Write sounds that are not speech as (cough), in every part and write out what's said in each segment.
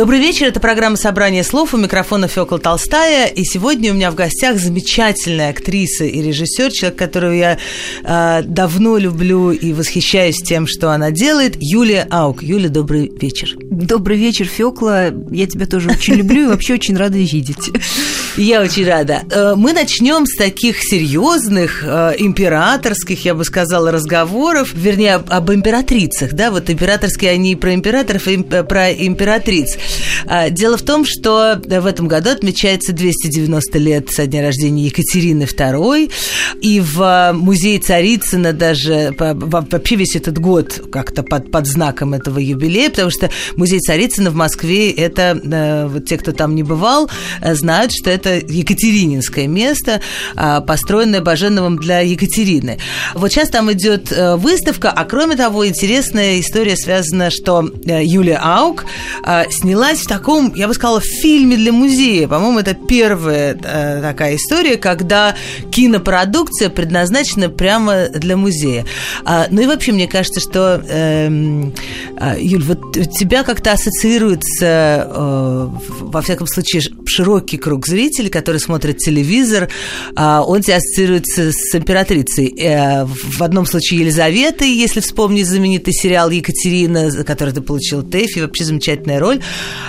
Добрый вечер, это программа «Собрание слов». У микрофона Фёкла Толстая. И сегодня у меня в гостях замечательная актриса и режиссер, человек, которого я э, давно люблю и восхищаюсь тем, что она делает, Юлия Аук. Юля, добрый вечер. Добрый вечер, Фёкла. Я тебя тоже очень люблю и вообще очень рада видеть. Я очень рада. Э, мы начнем с таких серьезных, э, императорских, я бы сказала, разговоров, вернее, об императрицах. Да, вот императорские они про императоров и э, про императриц. А, дело в том, что в этом году отмечается 290 лет со дня рождения Екатерины II, и в музее Царицына даже вообще весь этот год как-то под, под знаком этого юбилея, потому что музей Царицына в Москве, это вот те, кто там не бывал, знают, что это Екатерининское место, а, построенное Баженовым для Екатерины. Вот сейчас там идет э, выставка, а кроме того, интересная история связана, что Юлия Аук сняла снялась в таком, я бы сказала, фильме для музея. По-моему, это первая э, такая история, когда кинопродукция предназначена прямо для музея. А, ну и вообще, мне кажется, что, э, э, Юль, вот тебя как-то ассоциируется, э, во всяком случае, широкий круг зрителей, которые смотрят телевизор, э, он тебя ассоциируется с императрицей. Э, в одном случае Елизаветой, если вспомнить знаменитый сериал «Екатерина», за который ты получил ТЭФИ, вообще замечательная роль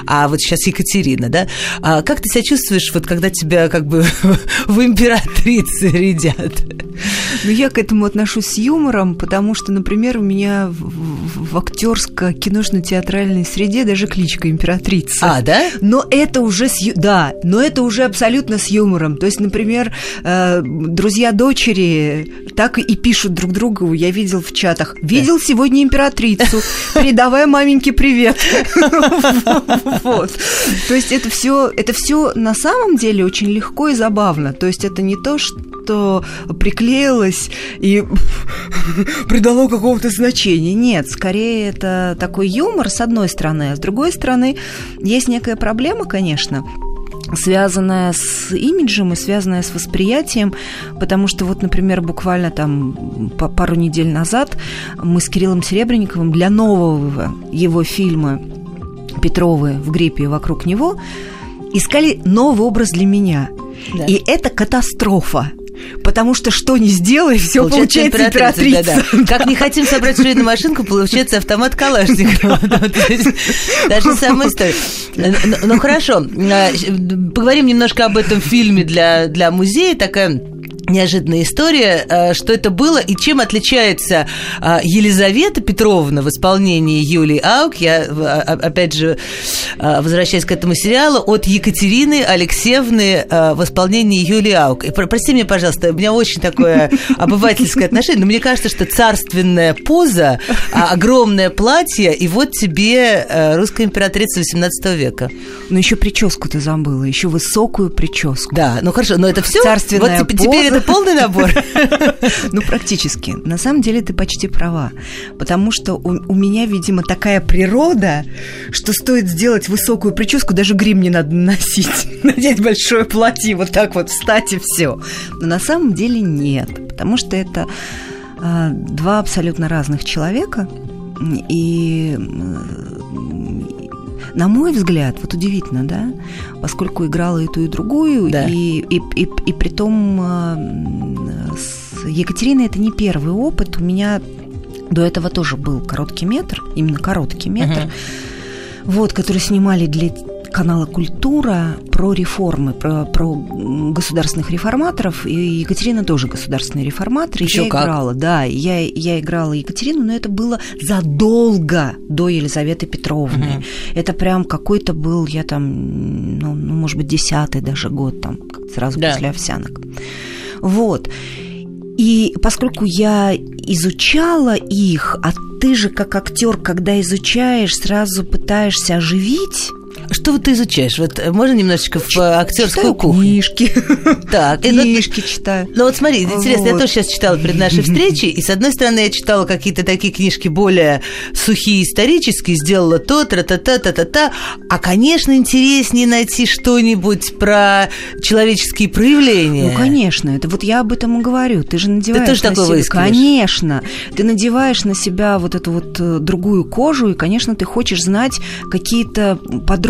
а вот сейчас Екатерина, да? А как ты себя чувствуешь, вот когда тебя как бы (laughs) в императрице рядят? Ну, я к этому отношусь с юмором, потому что, например, у меня в, в актерско-киношно-театральной среде даже кличка императрица. А, да? Но это уже с да, но это уже абсолютно с юмором. То есть, например, э, друзья дочери так и пишут друг другу. Я видел в чатах. Видел сегодня императрицу. Передавай маменьке привет. (laughs) Вот. То есть это все, это все на самом деле очень легко и забавно. То есть это не то, что приклеилось и (laughs) придало какого-то значения. Нет, скорее это такой юмор с одной стороны, а с другой стороны есть некая проблема, конечно, связанная с имиджем и связанная с восприятием, потому что вот, например, буквально там пару недель назад мы с Кириллом Серебренниковым для нового его фильма Петровы в гриппе вокруг него, искали новый образ для меня. Да. И это катастрофа. Потому что что не сделай, все получается, получается императрица. Да, да. Как не хотим собрать швейную машинку, получается автомат Калашникова. (laughs) (laughs) Даже (laughs) самая история. Ну хорошо, а, поговорим немножко об этом фильме для музея. Такая неожиданная история, э, что это было и чем отличается э, Елизавета Петровна в исполнении Юлии Аук, я, опять же, э, возвращаясь к этому сериалу, от Екатерины Алексеевны в исполнении Юлии Аук. И прости меня, пожалуйста, у меня очень такое (laughs) обывательское отношение, но мне кажется, что царственная поза, а, огромное платье, и вот тебе русская императрица 18 века. Но еще прическу ты забыла, еще высокую прическу. Да, ну хорошо, но это все. Царственная вот теперь полный набор? (laughs) Ну, практически. На самом деле ты почти права. Потому что у, у меня, видимо, такая природа, что стоит сделать высокую прическу, даже грим не надо носить. (laughs) Надеть большое платье, вот так вот встать и все. Но на самом деле нет. Потому что это а, два абсолютно разных человека. И на мой взгляд, вот удивительно, да, поскольку играла и ту, и другую, да. и, и, и, и при том э, с Екатериной это не первый опыт. У меня до этого тоже был короткий метр, именно короткий метр. uh Вот, который снимали для канала «Культура» про реформы, про, про государственных реформаторов. И Екатерина тоже государственный реформатор. Еще я как? играла, да, я, я играла Екатерину, но это было задолго до Елизаветы Петровны. Угу. Это прям какой-то был, я там, ну, ну может быть, десятый даже год, там, сразу да. после овсянок. Вот. И поскольку я изучала их, а ты же как актер, когда изучаешь, сразу пытаешься оживить Что вот ты изучаешь? Вот э, можно немножечко в э, актерскую Читаю кухню? книжки. (laughs) Так, Книжки читаю. Ну вот смотри, интересно, я тоже сейчас читала перед нашей встречей, и с одной стороны я читала какие-то такие книжки более сухие, исторические, сделала то, тра-та-та, та-та-та, а, конечно, интереснее найти что-нибудь про человеческие проявления. Ну, конечно, это вот я об этом и говорю. Ты же надеваешь тоже на себя... Конечно. Ты надеваешь на себя вот эту вот э, другую кожу, и, конечно, ты хочешь знать какие-то подробности,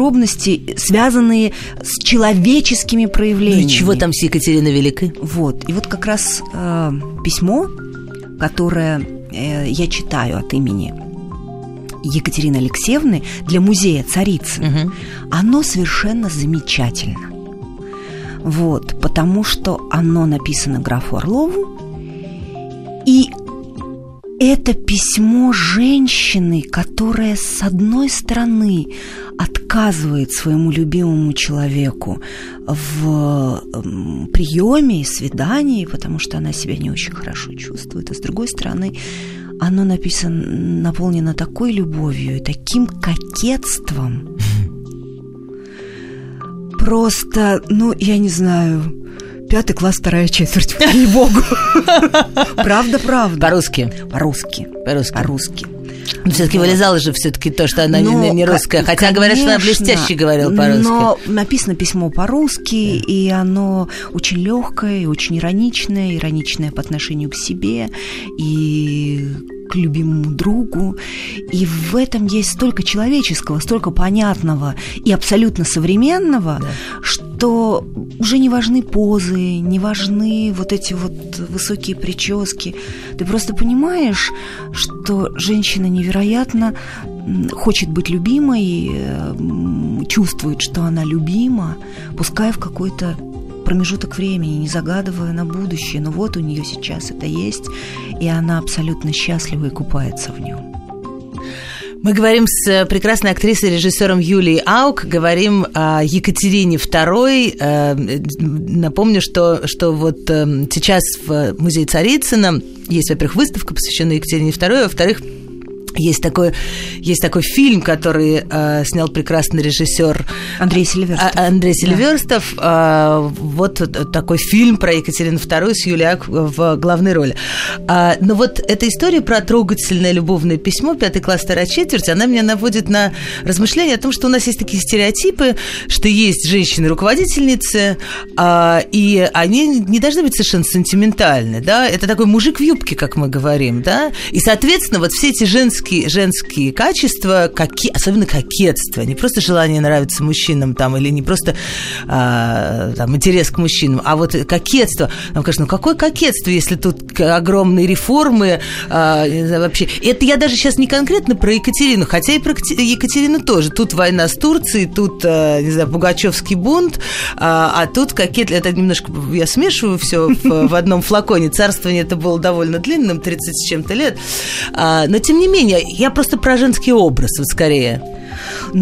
связанные с человеческими Ну проявлениями. и чего там с Екатериной Великой? Вот. И вот как раз э, письмо, которое э, я читаю от имени Екатерины Алексеевны для музея царицы, Мгм. оно совершенно замечательно. Вот, потому что оно написано графу Орлову, и это письмо женщины, которая, с одной стороны, отказывает своему любимому человеку в м, приеме и свидании, потому что она себя не очень хорошо чувствует, а с другой стороны, оно написано, наполнено такой любовью и таким кокетством. (laughs) Просто, ну, я не знаю, пятый класс, вторая четверть, (laughs) ей-богу. Правда, правда. По-русски. По-русски. По-русски. По-русски. Но все-таки Вот. вылезало же все-таки то, что она не- Но, не, русская. ко- Хотя говорят, что она конечно, блестяще говорила по-русски. Но написано письмо по-русски, и оно очень легкое, и очень ироничное, ироничное по отношению к себе и к любимому другу. И в этом есть столько человеческого, столько понятного и абсолютно современного, что уже не важны позы, не важны вот эти вот высокие прически. Ты просто понимаешь, что женщина невероятно хочет быть любимой, э, чувствует, что она любима, пускай в какой-то промежуток времени, не загадывая на будущее, но вот у нее сейчас это есть, и она абсолютно счастлива и купается в нем. Мы говорим с э, прекрасной актрисой и режиссером Юлией Аук, говорим о Екатерине II. Э, Напомню, что, что вот э, сейчас в музее Царицына есть, во-первых, выставка, посвященная Екатерине II, а во-вторых, есть такой, есть такой фильм, который э, снял прекрасный режиссер Андрей Сильверстов. а- Андрей Да. Сильверстов. а, Вот такой фильм про Екатерину II с Юлией Ак в главной роли. А, Но вот эта история про трогательное любовное письмо, пятый класс, вторая четверть, она меня наводит на размышления о том, что у нас есть такие стереотипы, что есть женщины-руководительницы, а, и они не должны быть совершенно сентиментальны, да, это такой мужик в юбке, как мы говорим, да, и, соответственно, вот все эти женские, женские качества, какие, особенно кокетство, не просто желание нравиться мужчинам там, или не просто а, там, интерес к мужчинам, а вот кокетство. Нам кажется, ну какое кокетство, если тут огромные реформы, а, знаю, вообще. Это я даже сейчас не конкретно про Екатерину, хотя и про Екатерину тоже. Тут война с Турцией, тут, а, не знаю, Пугачевский бунт, а, а тут кокет... Это немножко я смешиваю все в, в одном флаконе. Царствование это было довольно длинным, 30 с чем-то лет. А, но, тем не менее, я просто про женский образ, вот скорее. Э,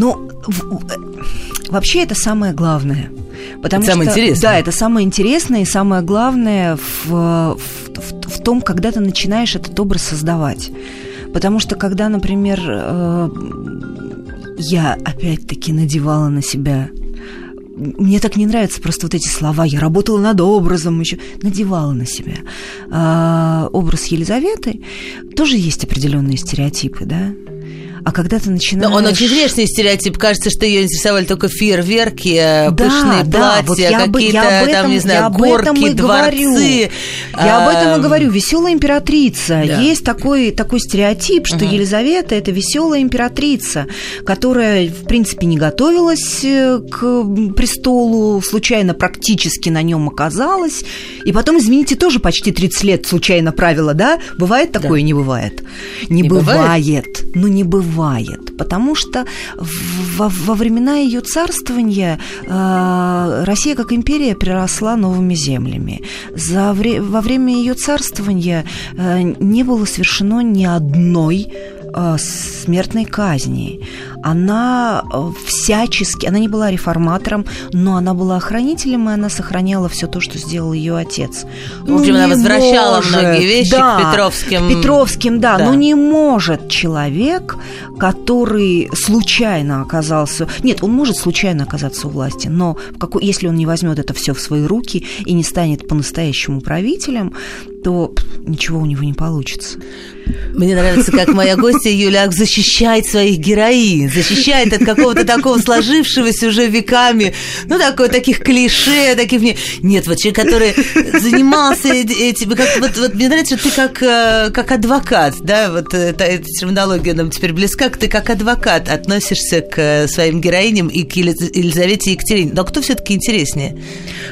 вообще это самое главное. Потому Это самое что, интересное. Да, это самое интересное и самое главное в, в, в- в том, когда ты начинаешь этот образ создавать. Потому что когда, например, э, я опять-таки надевала на себя мне так не нравятся просто вот эти слова. Я работала над образом еще. Надевала на себя. А, образ Елизаветы тоже есть определенные стереотипы, да? А когда ты начинаешь... Но он очень внешний стереотип. Кажется, что ее интересовали только фейерверки, э, Да, пышные да, платья, вот я какие-то я там, не я знаю, об этом горки, и говорю. дворцы. Я об этом и А, говорю. Веселая императрица. Да. Есть такой, такой стереотип, что Мгм. Елизавета это веселая императрица, которая, в принципе, не готовилась э, к престолу, случайно практически на нем оказалась. И потом, извините, тоже почти 30 лет случайно правила, да? Бывает такое, Да. не бывает? Не, Не бывает? бывает. Ну, не бывает. Потому что во, во времена ее царствования э, Россия как империя приросла новыми землями. За вре- во время ее царствования э, не было совершено ни одной э, смертной казни. Она э, всячески, она не была реформатором, но она была охранителем, и она сохраняла все то, что сделал ее отец. В общем, Ну, она возвращала может, многие вещи да, к Петровским. к Петровским, да, Да. но не может человек, который случайно оказался... Нет, он может случайно оказаться у власти, но в какой, если он не возьмет это все в свои руки и не станет по-настоящему правителем, то ничего у него не получится. Мне нравится, как моя гостья Юля защищает своих героинь, защищает от какого-то такого сложившегося уже веками, ну, такой, таких клише, таких... не- Нет, вот человек, который занимался эти- этим... Как, вот, вот мне нравится, что ты как, э, как адвокат, да, вот эта, эта терминология нам теперь близка, ты как адвокат относишься к э, своим героиням и к Елиз- Елизавете и Екатерине. Но кто все-таки интереснее?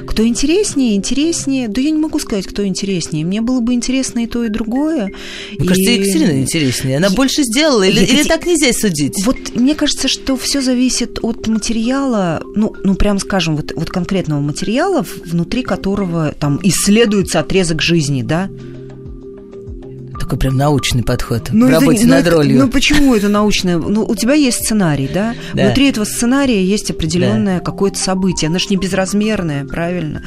Кто интереснее, интереснее... Да я не могу сказать, кто интереснее. Мне было бы интересно и то, и другое. Мне кажется, И- Екатерина интереснее. Она больше сделала, или, Екатери- или так нельзя судить? Вот мне кажется, что все зависит от материала, ну, ну прям скажем, вот, вот конкретного материала, внутри которого там исследуется отрезок жизни, да? Такой прям научный подход Ну, в это- работе ну, над это- ролью. Ну, почему это научное? Ну, у тебя есть сценарий, да? Да. Внутри этого сценария есть определенное какое-то событие. Оно же не безразмерное, правильно?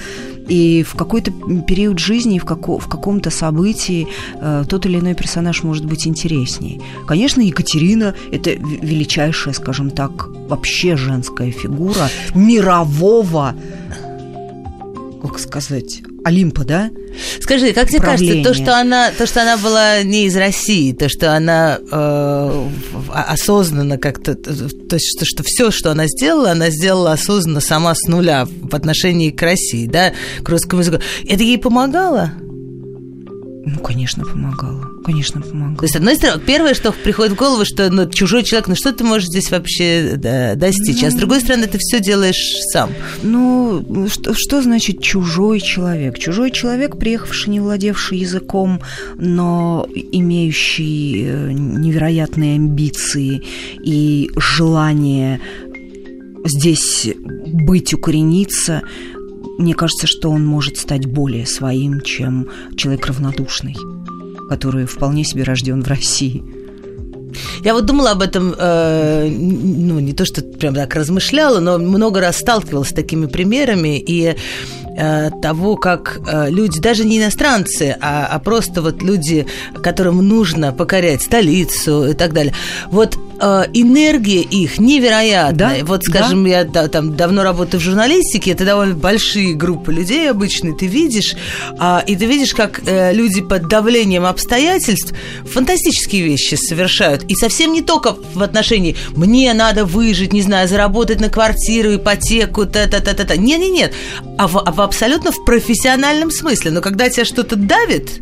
И в какой-то период жизни, в, како- в каком-то событии э, тот или иной персонаж может быть интересней. Конечно, Екатерина – это величайшая, скажем так, вообще женская фигура мирового, как сказать, Олимпа, да? Скажи, как тебе кажется, то, что она, то, что она была не из России, то, что она э, осознанно как-то, то есть что, что все, что она сделала, она сделала осознанно сама с нуля в отношении к России, да, к русскому языку. Это ей помогало? Ну, конечно, помогала. Конечно, помогала. То есть, с одной стороны, первое, что приходит в голову, что ну, чужой человек, ну что ты можешь здесь вообще да, достичь? А с другой стороны, ты все делаешь сам. Ну, что, что значит чужой человек? Чужой человек, приехавший, не владевший языком, но имеющий э, невероятные амбиции и желание здесь быть, укорениться, мне кажется, что он может стать более своим, чем человек равнодушный, который вполне себе рожден в России. Я вот думала об этом, э, ну, не то, что прям так размышляла, но много раз сталкивалась с такими примерами и э, того, как э, люди, даже не иностранцы, а, а просто вот люди, которым нужно покорять столицу и так далее, вот э, энергия их невероятная. Да, вот, скажем, я да, там давно работаю в журналистике, это довольно большие группы людей обычные, ты видишь, а, и ты видишь, как э, люди под давлением обстоятельств фантастические вещи совершают. И совсем не только в отношении «мне надо выжить, не знаю, заработать на квартиру, ипотеку, та-та-та-та-та». Нет-нет-нет. А в, а в абсолютно в профессиональном смысле. Но когда тебя что-то давит,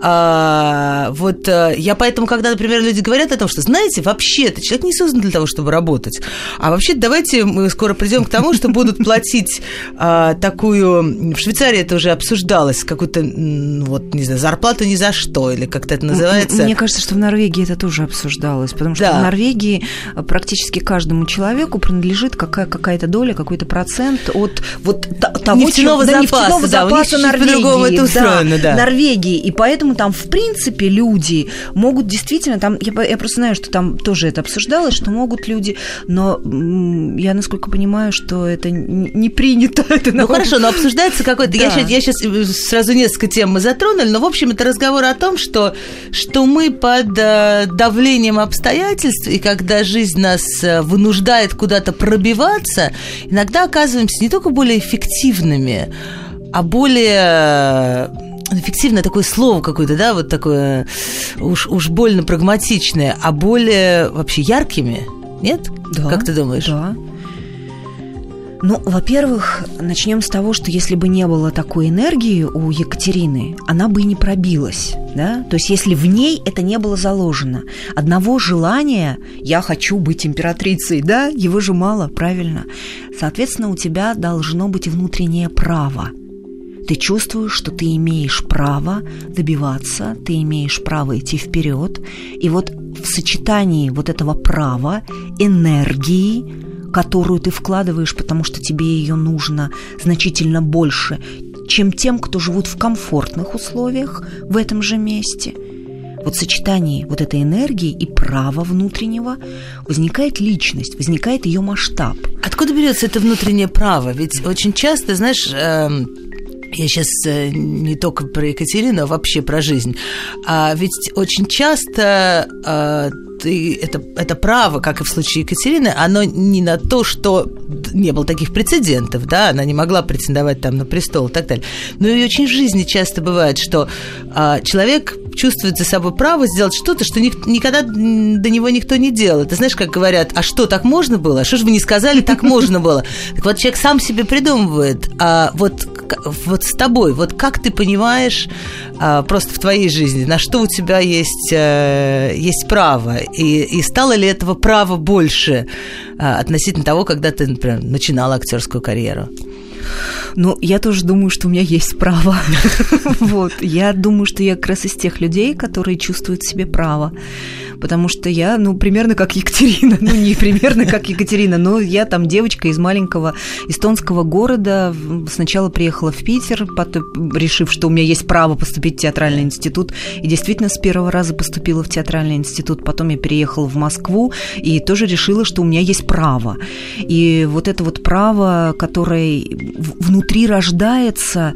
а, вот а, я поэтому, когда, например, люди говорят о том, что, знаете, вообще этот человек не создан для того, чтобы работать, а вообще давайте мы скоро придем к тому, что будут платить а, такую... В Швейцарии это уже обсуждалось, какую-то, вот, не знаю, зарплату ни за что, или как-то это называется. Мне кажется, что в Норвегии это тоже обсуждалось, потому что Да. в Норвегии э, практически каждому человеку принадлежит какая- какая-то доля, какой-то процент от вот того, Нефтяного да, запаса, нефтяного да, у них Норвегии. по-другому это устроено, да. Норвегии. И поэтому там, в принципе, люди могут действительно, там, я, я просто знаю, что там тоже это обсуждалось, что могут люди, но я, насколько понимаю, что это не принято. (laughs) Это Ну хорошо, но обсуждается какой-то... Я, Да. сейчас, я сейчас сразу несколько тем мы затронули, но, в общем, это разговор о том, что, что мы под э, давлением обстоятельств, и когда жизнь нас э, вынуждает куда-то пробиваться, иногда оказываемся не только более эффективными, а более э, эффективное такое слово какое-то, да, вот такое уж, уж больно прагматичное, а более вообще яркими, нет? Да, Как ты думаешь? Да. Ну, во-первых, начнем с того, что если бы не было такой энергии у Екатерины, она бы и не пробилась, да? То есть если в ней это не было заложено. Одного желания «я хочу быть императрицей», да? Его же мало, правильно? Соответственно, у тебя должно быть внутреннее право. Ты чувствуешь, что ты имеешь право добиваться, ты имеешь право идти вперед. И вот в сочетании вот этого права, энергии, которую ты вкладываешь, потому что тебе ее нужно значительно больше, чем тем, кто живут в комфортных условиях в этом же месте. вот в сочетании вот этой энергии и права внутреннего возникает личность, возникает ее масштаб. Откуда берется это внутреннее право? Ведь очень часто, знаешь, эм, я сейчас э, не только про Екатерину, а вообще про жизнь. А ведь очень часто а, ты, это, это право, как и в случае Екатерины, оно не на то, что не было таких прецедентов, да, она не могла претендовать там на престол и так далее. Но и очень в жизни часто бывает, что а, человек чувствует за собой право сделать что-то, что ник- никогда до него никто не делал. Ты знаешь, как говорят, а что, так можно было? Что же вы не сказали, так можно было? Так вот, человек сам себе придумывает, а вот, вот с тобой, вот как ты понимаешь а, просто в твоей жизни, на что у тебя есть, а, есть право, и, и стало ли этого права больше а, относительно того, когда ты, например, начинала актерскую карьеру? Ну, я тоже думаю, что у меня есть право. (laughs) Вот. Я думаю, что я как раз из тех людей, которые чувствуют себе право потому что я, ну, примерно как Екатерина, ну, не примерно как Екатерина, но я там девочка из маленького эстонского города, сначала приехала в Питер, потом, решив, что у меня есть право поступить в театральный институт, и действительно с первого раза поступила в театральный институт, потом я переехала в Москву и тоже решила, что у меня есть право. И вот это вот право, которое внутри рождается,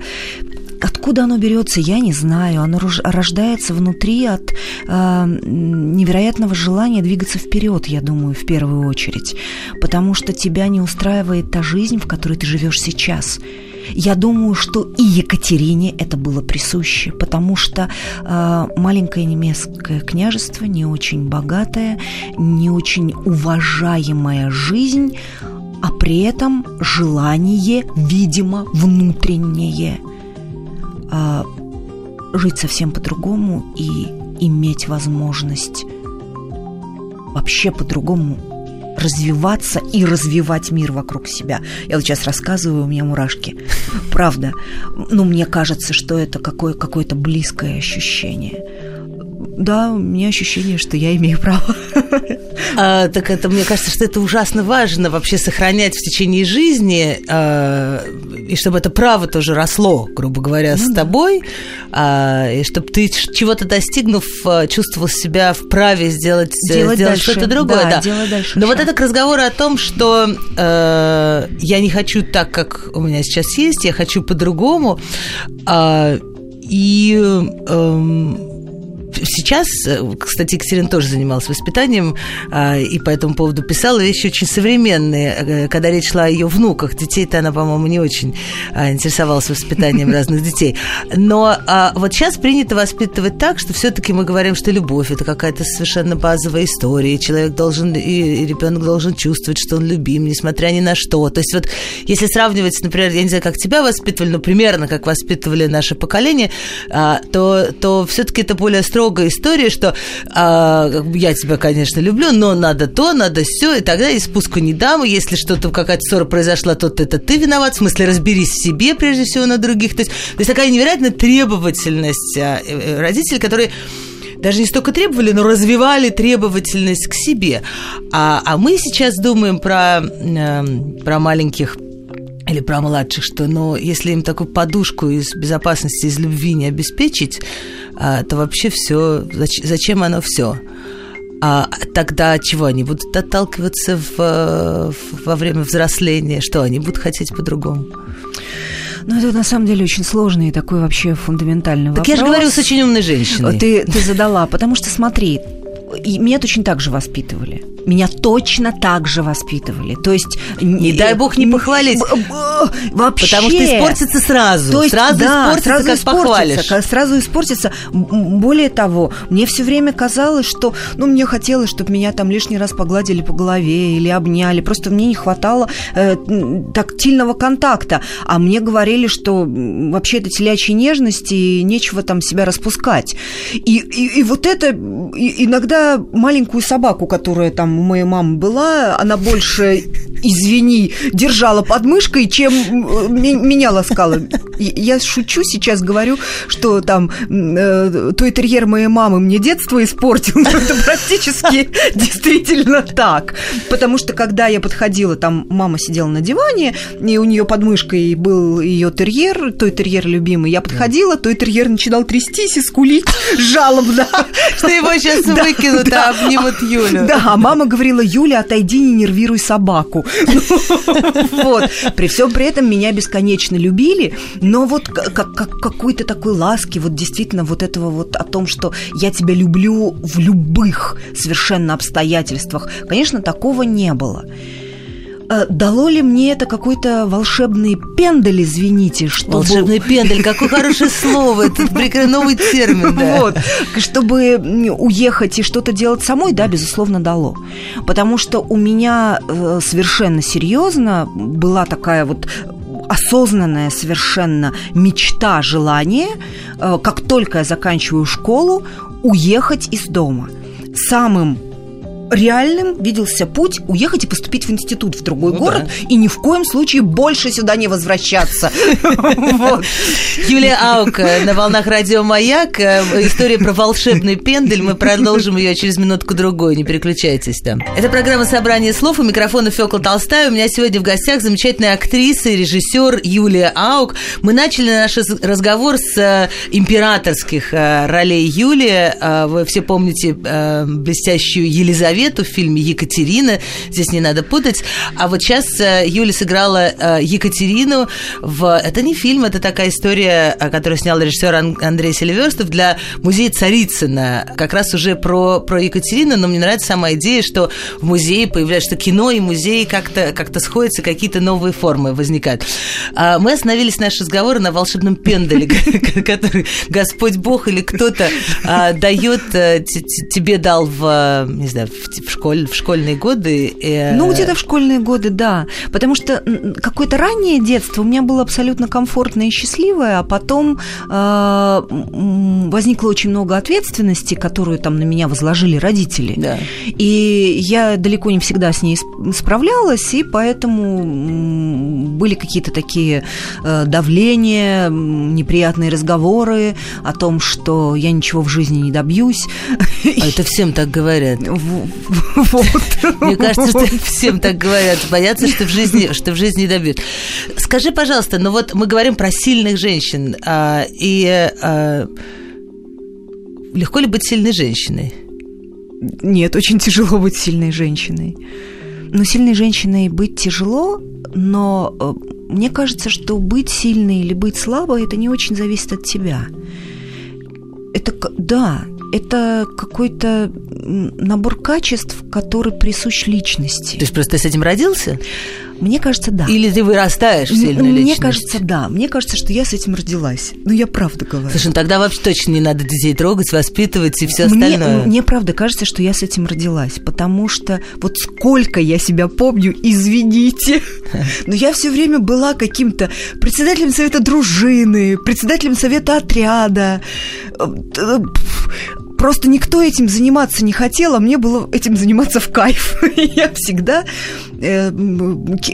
Откуда оно берется, я не знаю. Оно рождается внутри от э, невероятного желания двигаться вперед, я думаю, в первую очередь. Потому что тебя не устраивает та жизнь, в которой ты живешь сейчас. Я думаю, что и Екатерине это было присуще, потому что э, маленькое немецкое княжество, не очень богатое, не очень уважаемая жизнь, а при этом желание, видимо, внутреннее – а, жить совсем по-другому и иметь возможность вообще по-другому развиваться и развивать мир вокруг себя. Я вот сейчас рассказываю, у меня мурашки. Правда. Но мне кажется, что это какое- какое-то близкое ощущение. Да, у меня ощущение, что я имею право. А, так это, мне кажется, что это ужасно важно вообще сохранять в течение жизни, а, и чтобы это право тоже росло, грубо говоря, ну, с тобой, а, и чтобы ты чего-то достигнув, а, чувствовал себя вправе сделать, делать сделать что-то другое. Да, да. Делать дальше. Но вот это к разговору о том, что э, я не хочу так, как у меня сейчас есть, я хочу по-другому. Э, и э, сейчас, э, кстати, Екатерина тоже занималась воспитанием а, и по этому поводу писала вещи очень современные. Э, когда речь шла о ее внуках, детей-то она, по-моему, не очень а, интересовалась воспитанием (laughs) разных детей. Но а, вот сейчас принято воспитывать так, что все-таки мы говорим, что любовь это какая-то совершенно базовая история, человек должен, и ребенок должен чувствовать, что он любим, несмотря ни на что. То есть вот если сравнивать, например, я не знаю, как тебя воспитывали, но примерно как воспитывали наше поколение, то, то все-таки это более строго строгая история, что а, я тебя, конечно, люблю, но надо то, надо все, и тогда и спуску не дам, и если что-то, какая-то ссора произошла, то это ты виноват, в смысле разберись в себе, прежде всего, на других. То есть, то есть такая невероятная требовательность а, э, э, родителей, которые даже не столько требовали, но развивали требовательность к себе. А, а мы сейчас думаем про, э, про маленьких или про младших, что ну, если им такую подушку из безопасности, из любви не обеспечить, а, то вообще все, зачем оно все? А тогда чего они будут отталкиваться в, в, во время взросления? Что они будут хотеть по-другому? Ну, это на самом деле очень сложный и такой вообще фундаментальный так вопрос. Так я же говорю с очень умной женщиной. Ты, ты задала, потому что смотри, и меня точно так же воспитывали. Меня точно так же воспитывали. То есть... Не дай бог не похвалить. Вообще. Потому что испортится сразу. То есть, сразу да, испортится, сразу как испортится, похвалишь. Сразу испортится. Более того, мне все время казалось, что... Ну, мне хотелось, чтобы меня там лишний раз погладили по голове или обняли. Просто мне не хватало э, тактильного контакта. А мне говорили, что вообще это телячья нежность, и нечего там себя распускать. И, и, и вот это... Иногда маленькую собаку, которая там там у моей мамы была, она больше, извини, держала под мышкой, чем меня ласкала. Я шучу сейчас, говорю, что там э, той терьер моей мамы мне детство испортил, но это практически действительно так. Потому что когда я подходила, там мама сидела на диване, и у нее под мышкой был ее терьер, той терьер любимый. Я подходила, той терьер начинал трястись и скулить жалобно. Что его сейчас выкинут, а обнимут Юлю. Да, а мама говорила, Юля, отойди, не нервируй собаку. (laughs) Вот. При всем при этом меня бесконечно любили, но вот как, как какой-то такой ласки, вот действительно вот этого вот о том, что я тебя люблю в любых совершенно обстоятельствах, конечно, такого не было. Э, дало ли мне это какой-то волшебный пендель, извините, чтобы... Волшебный пендель, какое хорошее (laughs) слово, это новый термин, да. Вот, чтобы уехать и что-то делать самой, да, безусловно, дало. Потому что у меня э, совершенно серьезно была такая вот осознанная совершенно мечта, желание, э, как только я заканчиваю школу, уехать из дома. Самым реальным виделся путь уехать и поступить в институт в другой ну, город да. и ни в коем случае больше сюда не возвращаться. (laughs) Юлия Аука на волнах радио Маяк. Э, история про волшебный пендель. Мы продолжим ее через минутку-другую. Не переключайтесь там. Это программа «Собрание слов». У микрофона Фёкла Толстая. У меня сегодня в гостях замечательная актриса и режиссер Юлия Аук. Мы начали наш разговор с э, императорских э, ролей Юлии. Вы все помните блестящую Елизавету Елизавету в фильме «Екатерина». Здесь не надо путать. А вот сейчас э, Юля сыграла э, Екатерину в... Это не фильм, это такая история, э, которую снял режиссер Андрей Селиверстов для музея Царицына. Как раз уже про, про Екатерину, но мне нравится сама идея, что в музее появляется, что кино и музей как-то как сходятся, какие-то новые формы возникают. А мы остановились наш разговор на волшебном пендале, (laughs) который Господь Бог или кто-то а, дает, тебе дал в, не знаю, в в, школь, в школьные годы? Э... Ну, где-то в школьные годы, да. Потому что какое-то раннее детство у меня было абсолютно комфортное и счастливое, а потом э, возникло очень много ответственности, которую там на меня возложили родители. Да. И я далеко не всегда с ней справлялась, и поэтому были какие-то такие э, давления, неприятные разговоры о том, что я ничего в жизни не добьюсь. А это всем так говорят. Мне кажется, что всем так говорят. Боятся, что в жизни, что в жизни не добьют. Скажи, пожалуйста, ну вот мы говорим про сильных женщин. А, и а, легко ли быть сильной женщиной? Нет, очень тяжело быть сильной женщиной. Ну, сильной женщиной быть тяжело, но э, мне кажется, что быть сильной или быть слабой, это не очень зависит от тебя. Это, да, это какой-то набор качеств, который присущ личности. То есть просто ты с этим родился? Мне кажется, да. Или ты вырастаешь в сильной Мне личности? кажется, да. Мне кажется, что я с этим родилась. Ну, я правда говорю. Слушай, ну тогда вообще точно не надо детей трогать, воспитывать и все остальное. Мне, мне правда кажется, что я с этим родилась, потому что вот сколько я себя помню, извините, (laughs) но я все время была каким-то председателем совета дружины, председателем совета отряда, Просто никто этим заниматься не хотел, а мне было этим заниматься в кайф. (laughs) Я всегда э,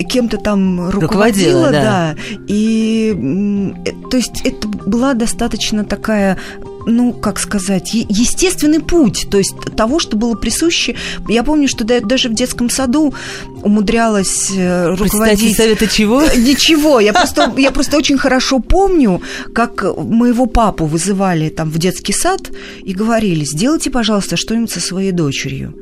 кем-то там руководила, руководила да. да. И э, то есть это была достаточно такая ну, как сказать, естественный путь, то есть того, что было присуще. Я помню, что даже в детском саду умудрялась э, руководить... совета чего? Э, ничего, я просто, я просто очень хорошо помню, как моего папу вызывали там в детский сад и говорили, сделайте, пожалуйста, что-нибудь со своей дочерью.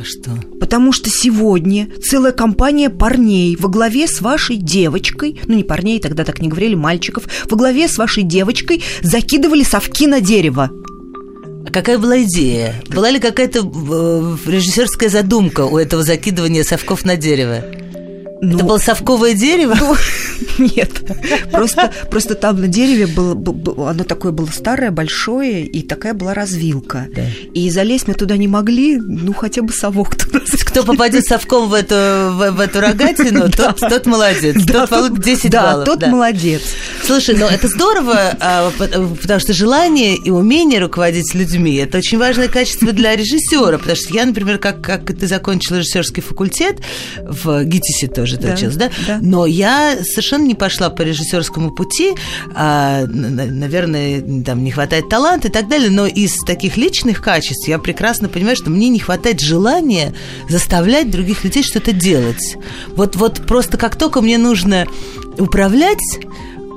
А что? Потому что сегодня целая компания парней во главе с вашей девочкой, ну не парней, тогда так не говорили, мальчиков, во главе с вашей девочкой закидывали совки на дерево. А какая была идея? Была ли какая-то э, режиссерская задумка у этого закидывания совков на дерево? Ну, Это было совковое дерево? Ну, (laughs) нет, просто, просто там на дереве было, было, оно такое было старое, большое, и такая была развилка. Да. И залезть мы туда не могли, ну, хотя бы совок туда. Кто попадет совком в эту, в, в эту рогатину, (laughs) да. тот, тот молодец, да, тот получит 10 да, баллов. Тот да, тот молодец. Слушай, ну это здорово, а, потому что желание и умение руководить людьми – это очень важное качество для режиссера, потому что я, например, как, как ты закончила режиссерский факультет в ГИТИСе тоже да, ты училась, да? да? Но я совершенно не пошла по режиссерскому пути, а, наверное, там не хватает таланта и так далее, но из таких личных качеств я прекрасно понимаю, что мне не хватает желания заставлять других людей что-то делать. Вот, вот просто как только мне нужно управлять,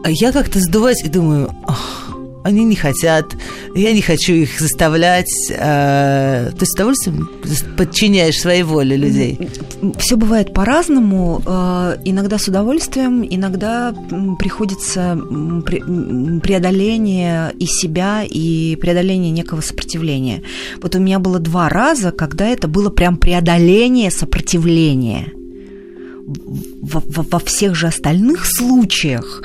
я как-то сдуваюсь и думаю, они не хотят, я не хочу их заставлять. То есть с удовольствием подчиняешь своей воле людей. Все бывает по-разному. Э, иногда с удовольствием, иногда приходится преодоление и себя, и преодоление некого сопротивления. Вот у меня было два раза, когда это было прям преодоление сопротивления. Во, во, во всех же остальных случаях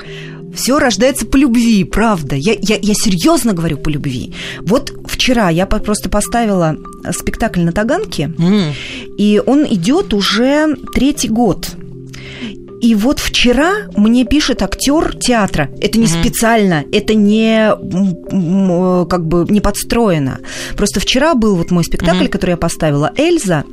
все рождается по любви, правда. Я, я, я серьезно говорю по любви. Вот вчера я просто поставила спектакль на Таганке, mm. и он идет уже третий год. И вот вчера мне пишет актер театра. Это не mm-hmm. специально, это не как бы не подстроено. Просто вчера был вот мой спектакль, mm-hmm. который я поставила, Эльза.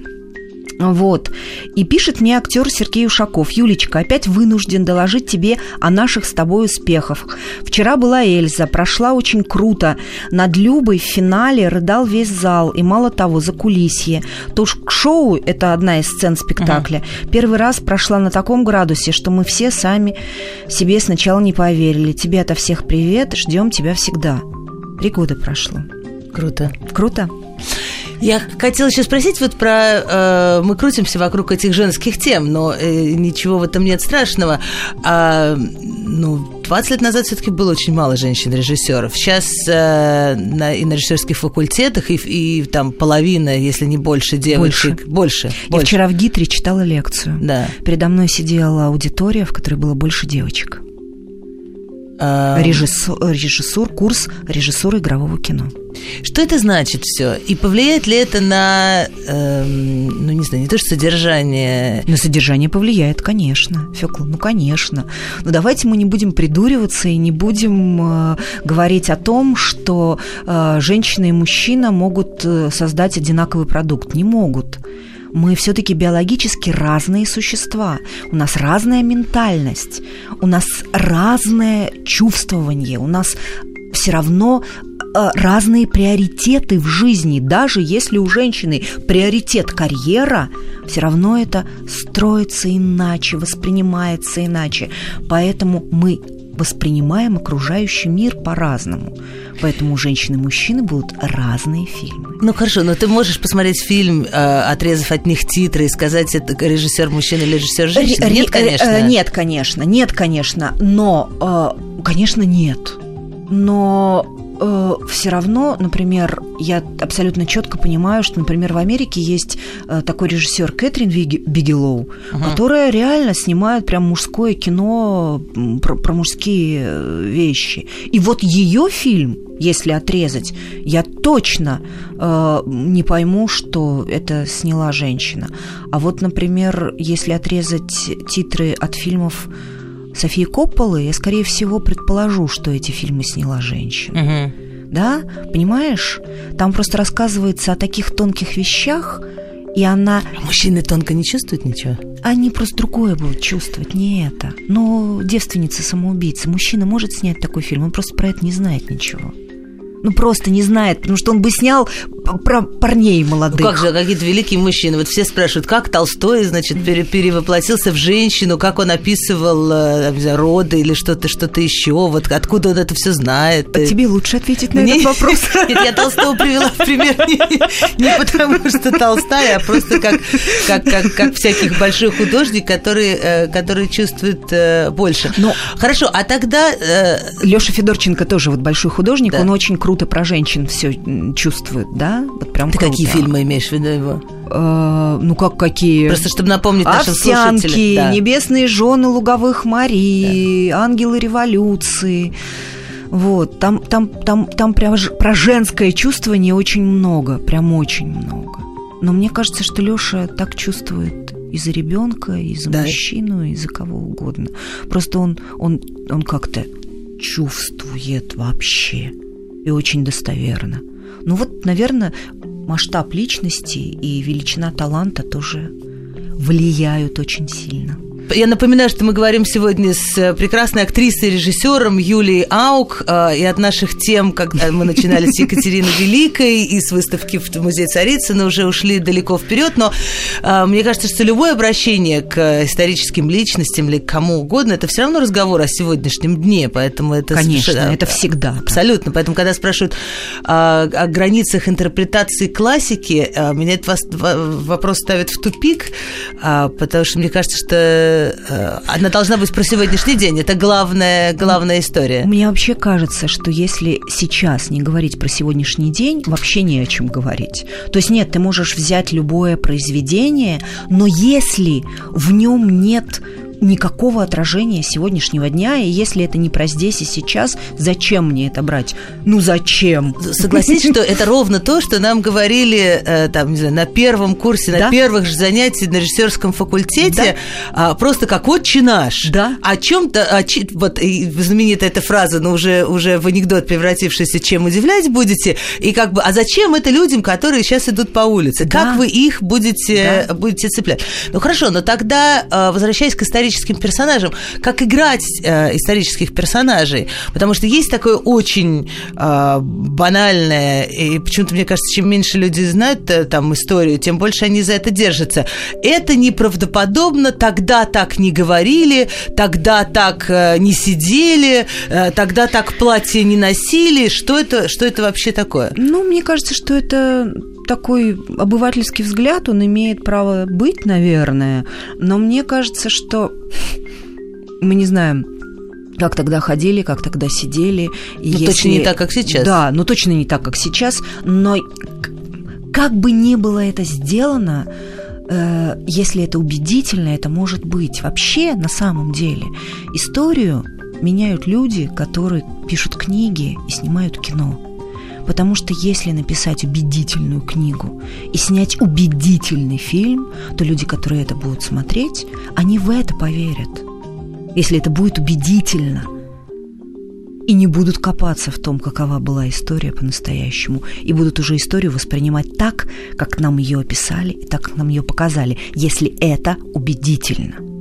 Вот. И пишет мне актер Сергей Ушаков. Юлечка, опять вынужден доложить тебе о наших с тобой успехах. Вчера была Эльза, прошла очень круто. Над Любой в финале рыдал весь зал. И мало того, за кулисье. Тушк-шоу – это одна из сцен спектакля. Угу. Первый раз прошла на таком градусе, что мы все сами себе сначала не поверили. Тебе от всех привет, ждем тебя всегда. Три года прошло. Круто. Круто. Я хотела еще спросить вот про... Э, мы крутимся вокруг этих женских тем, но э, ничего в этом нет страшного. А, ну, 20 лет назад все-таки было очень мало женщин-режиссеров. Сейчас э, на, и на режиссерских факультетах, и, и там половина, если не больше девочек. Больше. Больше. Я вчера в Гитре читала лекцию. Да. Передо мной сидела аудитория, в которой было больше девочек. А... Режиссур, режиссур, курс режиссуры игрового кино. Что это значит все? И повлияет ли это на, э, ну не знаю, не то что содержание? На содержание повлияет, конечно. Фёкла, ну конечно. Но давайте мы не будем придуриваться и не будем э, говорить о том, что э, женщина и мужчина могут э, создать одинаковый продукт. Не могут мы все-таки биологически разные существа. У нас разная ментальность, у нас разное чувствование, у нас все равно э, разные приоритеты в жизни. Даже если у женщины приоритет карьера, все равно это строится иначе, воспринимается иначе. Поэтому мы воспринимаем окружающий мир по-разному. Поэтому у женщин и мужчины будут разные фильмы. Ну хорошо, но ты можешь посмотреть фильм, э, отрезав от них титры и сказать, это режиссер мужчина или режиссер женщина? Нет, конечно. Э, нет, конечно, нет, конечно. Но, э, конечно, нет. Но э, все равно, например, я абсолютно четко понимаю, что, например, в Америке есть э, такой режиссер Кэтрин Бигелоу, uh-huh. которая реально снимает прям мужское кино про, про мужские э, вещи. И вот ее фильм, если отрезать, я точно э, не пойму, что это сняла женщина. А вот, например, если отрезать титры от фильмов Софии Копполы, я, скорее всего, предположу, что эти фильмы сняла женщина. Угу. Да, понимаешь? Там просто рассказывается о таких тонких вещах, и она... А мужчины тонко не чувствуют ничего? Они просто другое будут чувствовать, не это. Но девственница-самоубийца, мужчина может снять такой фильм, он просто про это не знает ничего ну просто не знает, потому что он бы снял про парней молодых. Ну как же, какие-то великие мужчины. Вот все спрашивают, как Толстой, значит, пере перевоплотился в женщину, как он описывал э, роды или что-то что-то еще, вот откуда он это все знает. А тебе лучше ответить на Мне... этот вопрос. (laughs) Нет, я Толстого привела в пример не, не потому, что Толстая, а просто как, как, как, как всяких больших художников, которые, э, которые чувствуют э, больше. Но... Хорошо, а тогда... Леша Федорченко тоже вот большой художник, да. он очень круто круто про женщин все чувствует, да? Вот прям Ты круто. какие фильмы имеешь в виду его? Э, ну как какие? Просто чтобы напомнить нашим Овсянки, слушателям. Да. небесные жены луговых морей, ангелы революции. Вот, там, там, там, там прям про женское чувствование очень много, прям очень много. Но мне кажется, что Лёша так чувствует и за ребенка, и за Да. мужчину, и за кого угодно. Просто он, он, он как-то чувствует вообще и очень достоверно. Ну вот, наверное, масштаб личности и величина таланта тоже влияют очень сильно. Я напоминаю, что мы говорим сегодня с э, прекрасной актрисой и режиссером Юлией Аук. э, И от наших тем, когда мы начинали с Екатерины Великой и с выставки в Музее Царицына, уже ушли далеко вперед. Но э, мне кажется, что любое обращение к историческим личностям или к кому угодно, это все равно разговор о сегодняшнем дне. Поэтому это Конечно, совершенно- это всегда. Абсолютно. Поэтому, когда спрашивают а, о границах интерпретации классики, меня этот вопрос ставит в тупик, а, потому что мне кажется, что она должна быть про сегодняшний день. Это главная, главная история. Мне вообще кажется, что если сейчас не говорить про сегодняшний день, вообще не о чем говорить. То есть нет, ты можешь взять любое произведение, но если в нем нет никакого отражения сегодняшнего дня, и если это не про здесь и сейчас, зачем мне это брать? Ну зачем? Согласись, что это ровно то, что нам говорили э, там, не знаю, на первом курсе, на Да. первых же занятиях на режиссерском факультете, а, просто как отче наш. Да. О чем-то, о вот знаменитая эта фраза, но уже, уже в анекдот превратившийся, чем удивлять будете, и как бы, а зачем это людям, которые сейчас идут по улице? Да. Как вы их будете, будете цеплять? Ну хорошо, но тогда, э, возвращаясь к историческим персонажам, как играть э, исторических персонажей? Потому что есть такое очень э, банальное, и почему-то, мне кажется, чем меньше люди знают э, там историю, тем больше они за это держатся. Это неправдоподобно, тогда так не говорили, тогда так э, не сидели, э, тогда так платье не носили. Что это, что это вообще такое? Ну, мне кажется, что это такой обывательский взгляд, он имеет право быть, наверное, но мне кажется, что (laughs) мы не знаем, как тогда ходили, как тогда сидели. И Ну, точно не так, как сейчас. Да, ну точно не так, как сейчас, но как бы ни было это сделано, э, если это убедительно, это может быть. Вообще, на самом деле, историю меняют люди, которые пишут книги и снимают кино. Потому что если написать убедительную книгу и снять убедительный фильм, то люди, которые это будут смотреть, они в это поверят. Если это будет убедительно. И не будут копаться в том, какова была история по-настоящему. И будут уже историю воспринимать так, как нам ее описали, и так, как нам ее показали, если это убедительно.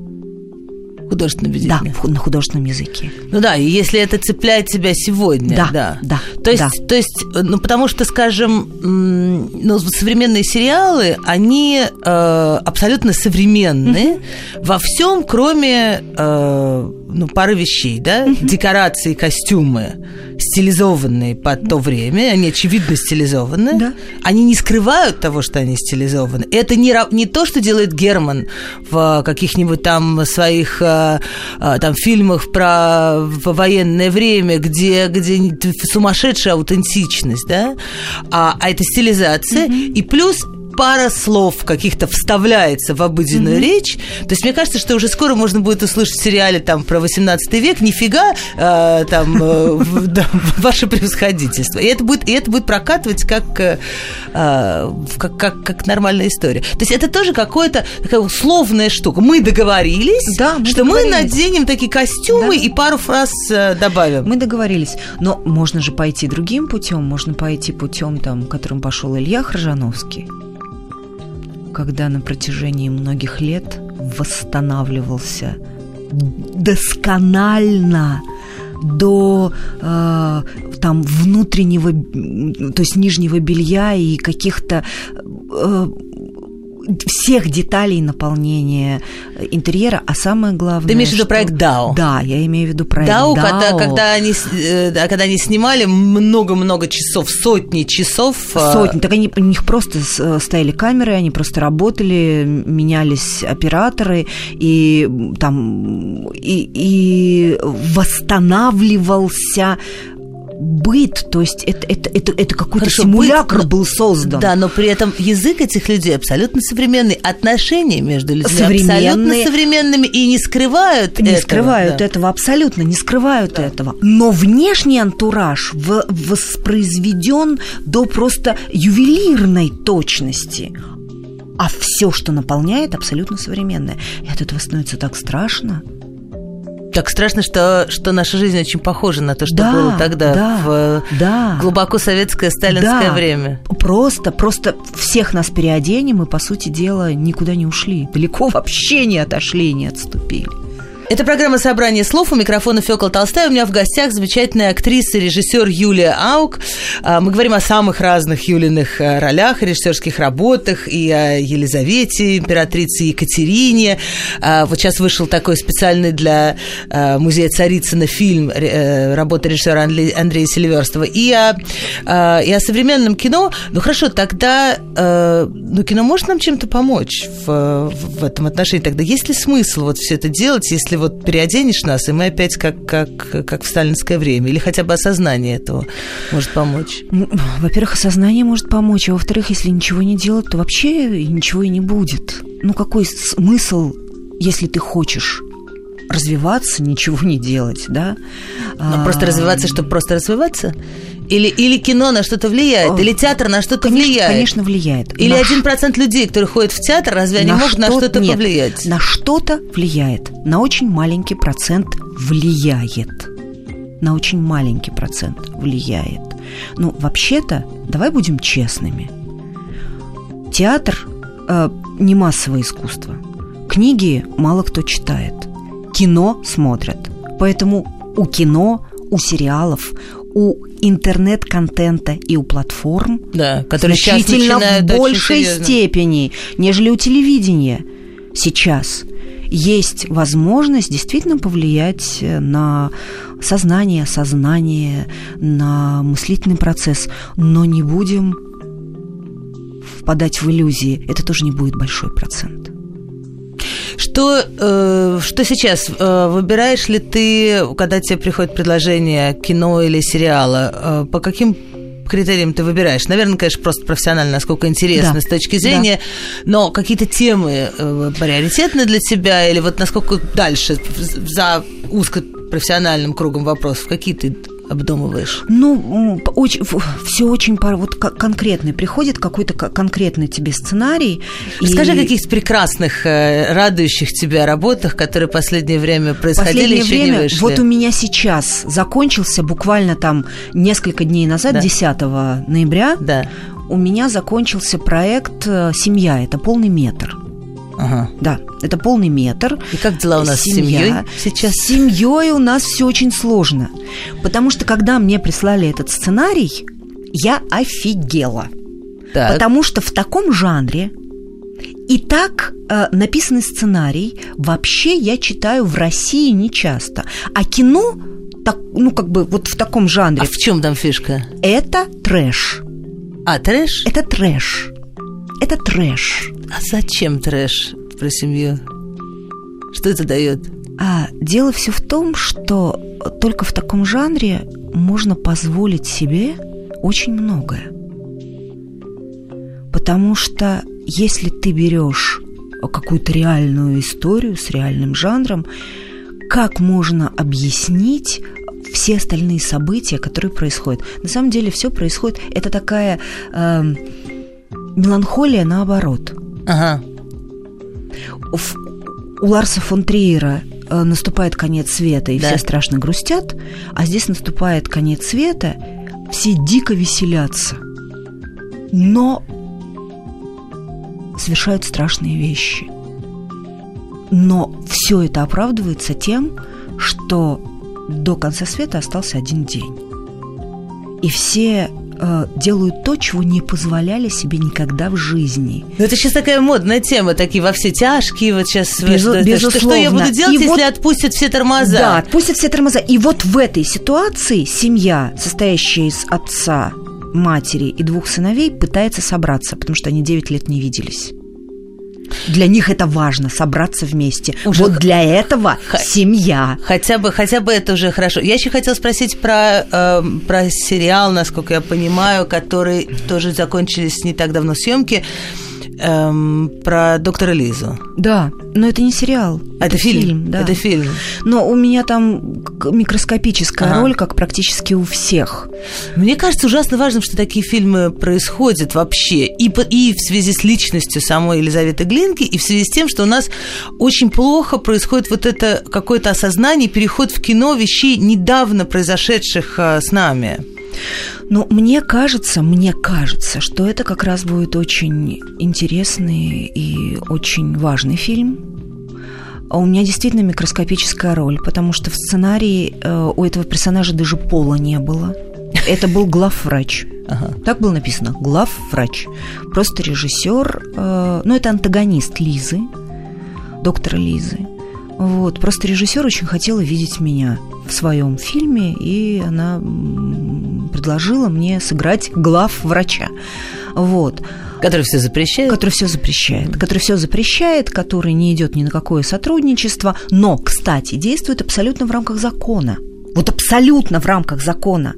Художественно Да, убедительно. в ху- на художественном языке. Ну да, и если это цепляет тебя сегодня, Да, да. да, То есть, да. то есть, э, ну потому что, скажем, ну, современные сериалы, они э, абсолютно современные во всем, кроме э, ну, пары вещей, да, декорации, костюмы стилизованные под то время, они очевидно стилизованы. Да. Они не скрывают того, что они стилизованы. Это не, не то, что делает Герман в э, каких-нибудь там своих э, э, там фильмах про военное время, где, где сумасшедшая аутентичность, да, а, а это стилизация. И плюс пара слов каких-то вставляется в обыденную речь. То есть мне кажется, что уже скоро можно будет услышать в сериале там про 18 век нифига э, там э, да, ваше превосходительство. И это будет, и это будет прокатывать как, э, э, как, как, как нормальная история. То есть это тоже какая-то такая условная штука. Мы договорились, Да, мы что мы договорились. наденем такие костюмы Да. и пару фраз э, добавим. Мы договорились. Но можно же пойти другим путем. Можно пойти путем, там, которым пошел Илья Хржановский, когда на протяжении многих лет восстанавливался досконально до э, там внутреннего, то есть нижнего белья и каких-то э, всех деталей наполнения интерьера, а самое главное... Ты имеешь в виду проект DAO? Да, я имею в виду проект Дау, DAO. когда, когда, они, э, да, когда они снимали много-много часов, сотни часов. э, Сотни. Так они, у них просто э, стояли камеры, они просто работали, менялись операторы, и там и, и восстанавливался быт, то есть это, это, это, это какой-то Хорошо, симулятор быт, был создан. Да, но при этом язык этих людей абсолютно современный. Отношения между людьми Современные. абсолютно современными и не скрывают не этого, скрывают да. этого, абсолютно не скрывают этого. Но внешний антураж воспроизведен до просто ювелирной точности. А все, что наполняет, абсолютно современное. И от этого становится так страшно. Так страшно, что, что наша жизнь очень похожа на то, что Да, было тогда, да, в да. глубоко советское сталинское Да. время. Просто, просто всех нас переоденем и, по сути дела, никуда не ушли. Далеко вообще не отошли, не отступили. Это программа «Собрание слов». У микрофона Фёкла Толстая. У меня в гостях замечательная актриса, режиссер Юлия Аук. А, Мы говорим о самых разных Юлиных а, ролях, режиссерских работах, и о Елизавете, императрице Екатерине. А, Вот сейчас вышел такой специальный для музея Царицына фильм э, работа режиссера Андрея Селиверстова. И о, и о современном кино. Ну хорошо, тогда э, ну, кино может нам чем-то помочь в, в этом отношении? Тогда есть ли смысл вот все это делать, если вот переоденешь нас, и мы опять как, как, как в сталинское время? Или хотя бы осознание этого может помочь? Во-первых, осознание может помочь, а во-вторых, если ничего не делать, то вообще ничего и не будет. Ну какой смысл, если ты хочешь развиваться, ничего не делать, да? Ну, А, просто развиваться, чтобы просто развиваться? Или, или кино на что-то влияет? Или театр на что-то конечно, влияет? Конечно, влияет. Или На один процент людей, которые ходят в театр, разве они могут на что-то нет, повлиять? На что-то влияет. На очень маленький процент влияет. На очень маленький процент влияет. Ну, вообще-то, давай будем честными. Театр э, не массовое искусство. Книги мало кто читает. Кино смотрят. Поэтому у кино, у сериалов, у интернет-контента и у платформ Да, которые значительно в большей степени, нежели у телевидения сейчас есть возможность действительно повлиять на сознание, сознание, на мыслительный процесс, но не будем впадать в иллюзии. Это тоже не будет большой процент. Что, э, что сейчас? Э, выбираешь ли ты, когда тебе приходит предложение кино или сериала, э, по каким критериям ты выбираешь? Наверное, конечно, просто профессионально, насколько интересно Да. с точки зрения, но какие-то темы э, приоритетны для тебя или вот насколько дальше, за узкопрофессиональным кругом вопросов, какие ты обдумываешь? Ну, очень, все очень пар- вот ко- конкретный. Приходит какой-то ко- конкретный тебе сценарий. и- Скажи о каких-то прекрасных, э, радующих тебя работах, которые в последнее время происходили, последнее еще время, не вышли. вот у меня сейчас закончился буквально там несколько дней назад, Да. 10 ноября, Да. у меня закончился проект э, «Семья». Это полный метр. Ага. Да, это полный метр. И как дела у нас с Семья. семьей сейчас? С семьей у нас все очень сложно. Потому что когда мне прислали этот сценарий, я офигела. Так. Потому что в таком жанре и так э, написанный сценарий вообще я читаю в России нечасто. А кино, так, ну как бы вот в таком жанре, А в чем там фишка? это трэш. А, трэш? Это трэш. Это трэш. А зачем трэш про семью? Что это дает? А дело все в том, что только в таком жанре можно позволить себе очень многое. Потому что если ты берешь какую-то реальную историю с реальным жанром, как можно объяснить все остальные события, которые происходят? На самом деле все происходит. Это такая эм, меланхолия наоборот. Ага. В- у Ларса фон Триера э, наступает конец света, и Да. все страшно грустят, а здесь наступает конец света, все дико веселятся. Но совершают страшные вещи. Но все это оправдывается тем, что до конца света остался один день. И все э, делают то, чего не позволяли себе никогда в жизни. Ну, это сейчас такая модная тема, такие во все тяжкие, вот сейчас. Безу- что, это- что- что я буду безусловно. делать, И если вот- отпустят все тормоза? Да, отпустят все тормоза. И вот в этой ситуации семья, состоящая из отца, матери и двух сыновей, пытается собраться, потому что они 9 лет не виделись. Для них это важно собраться вместе. Уже вот для этого х... семья. Хотя бы, хотя бы это уже хорошо. Я еще хотела спросить про, э, про сериал, насколько я понимаю, который тоже закончились не так давно съемки эм, про доктора Лизу. Да, но это не сериал. А это, это фильм. фильм да. Это фильм. Но у меня там микроскопическая ага. роль, как практически у всех. Мне кажется ужасно важным, что такие фильмы происходят вообще и, и в связи с личностью самой Елизаветы Глинки, и в связи с тем, что у нас очень плохо происходит вот это какое-то осознание, переход в кино вещей, недавно произошедших а, с нами. Но мне кажется, мне кажется, что это как раз будет очень интересный и очень важный фильм. А у меня действительно микроскопическая роль, потому что в сценарии э, у этого персонажа даже пола не было. Это был главврач. Ага. Так было написано, главврач. Просто режиссер, э, ну это антагонист Лизы, доктора Лизы. Вот, просто режиссер очень хотела видеть меня в своем фильме, и она предложила мне сыграть глав врача. Вот. Который все запрещает? Который все запрещает. Который все запрещает, который не идет ни на какое сотрудничество, но, кстати, действует абсолютно в рамках закона. Вот абсолютно в рамках закона.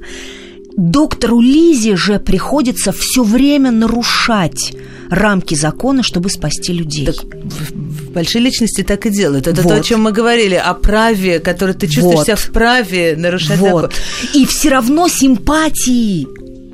Доктору Лизе же приходится все время нарушать рамки закона, чтобы спасти людей. Так большие личности так и делают. Это вот. то, о чем мы говорили, о праве, которое ты чувствуешь вот. себя в праве нарушать вот. закон. И все равно симпатии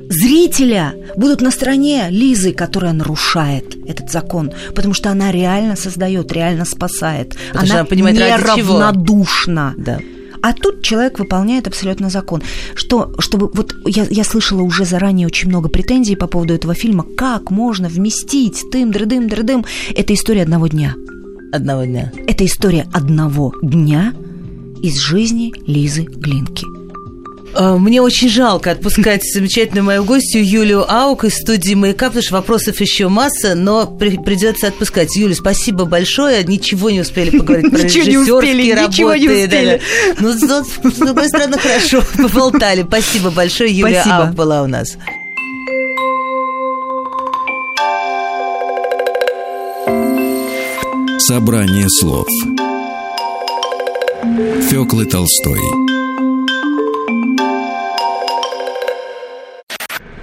зрителя будут на стороне Лизы, которая нарушает этот закон, потому что она реально создает, реально спасает. Потому она, она понимает, неравнодушна. Да. А тут человек выполняет абсолютно закон. Что, чтобы вот я, я слышала уже заранее очень много претензий по поводу этого фильма. Как можно вместить тым, дрыдым, дрыдым? Это история одного дня. Одного дня. Это история одного дня из жизни Лизы Глинки. Э, мне очень жалко отпускать замечательную мою гостью Юлию Аук из студии «Маяка», потому что вопросов еще масса, но при, придется отпускать. Юля, спасибо большое. Ничего не успели поговорить про режиссерские работы. Ничего не успели. Ну, с другой стороны, хорошо (laughs) поболтали. Спасибо большое. Юлия Аук была у нас. Собрание слов Фёклы Толстой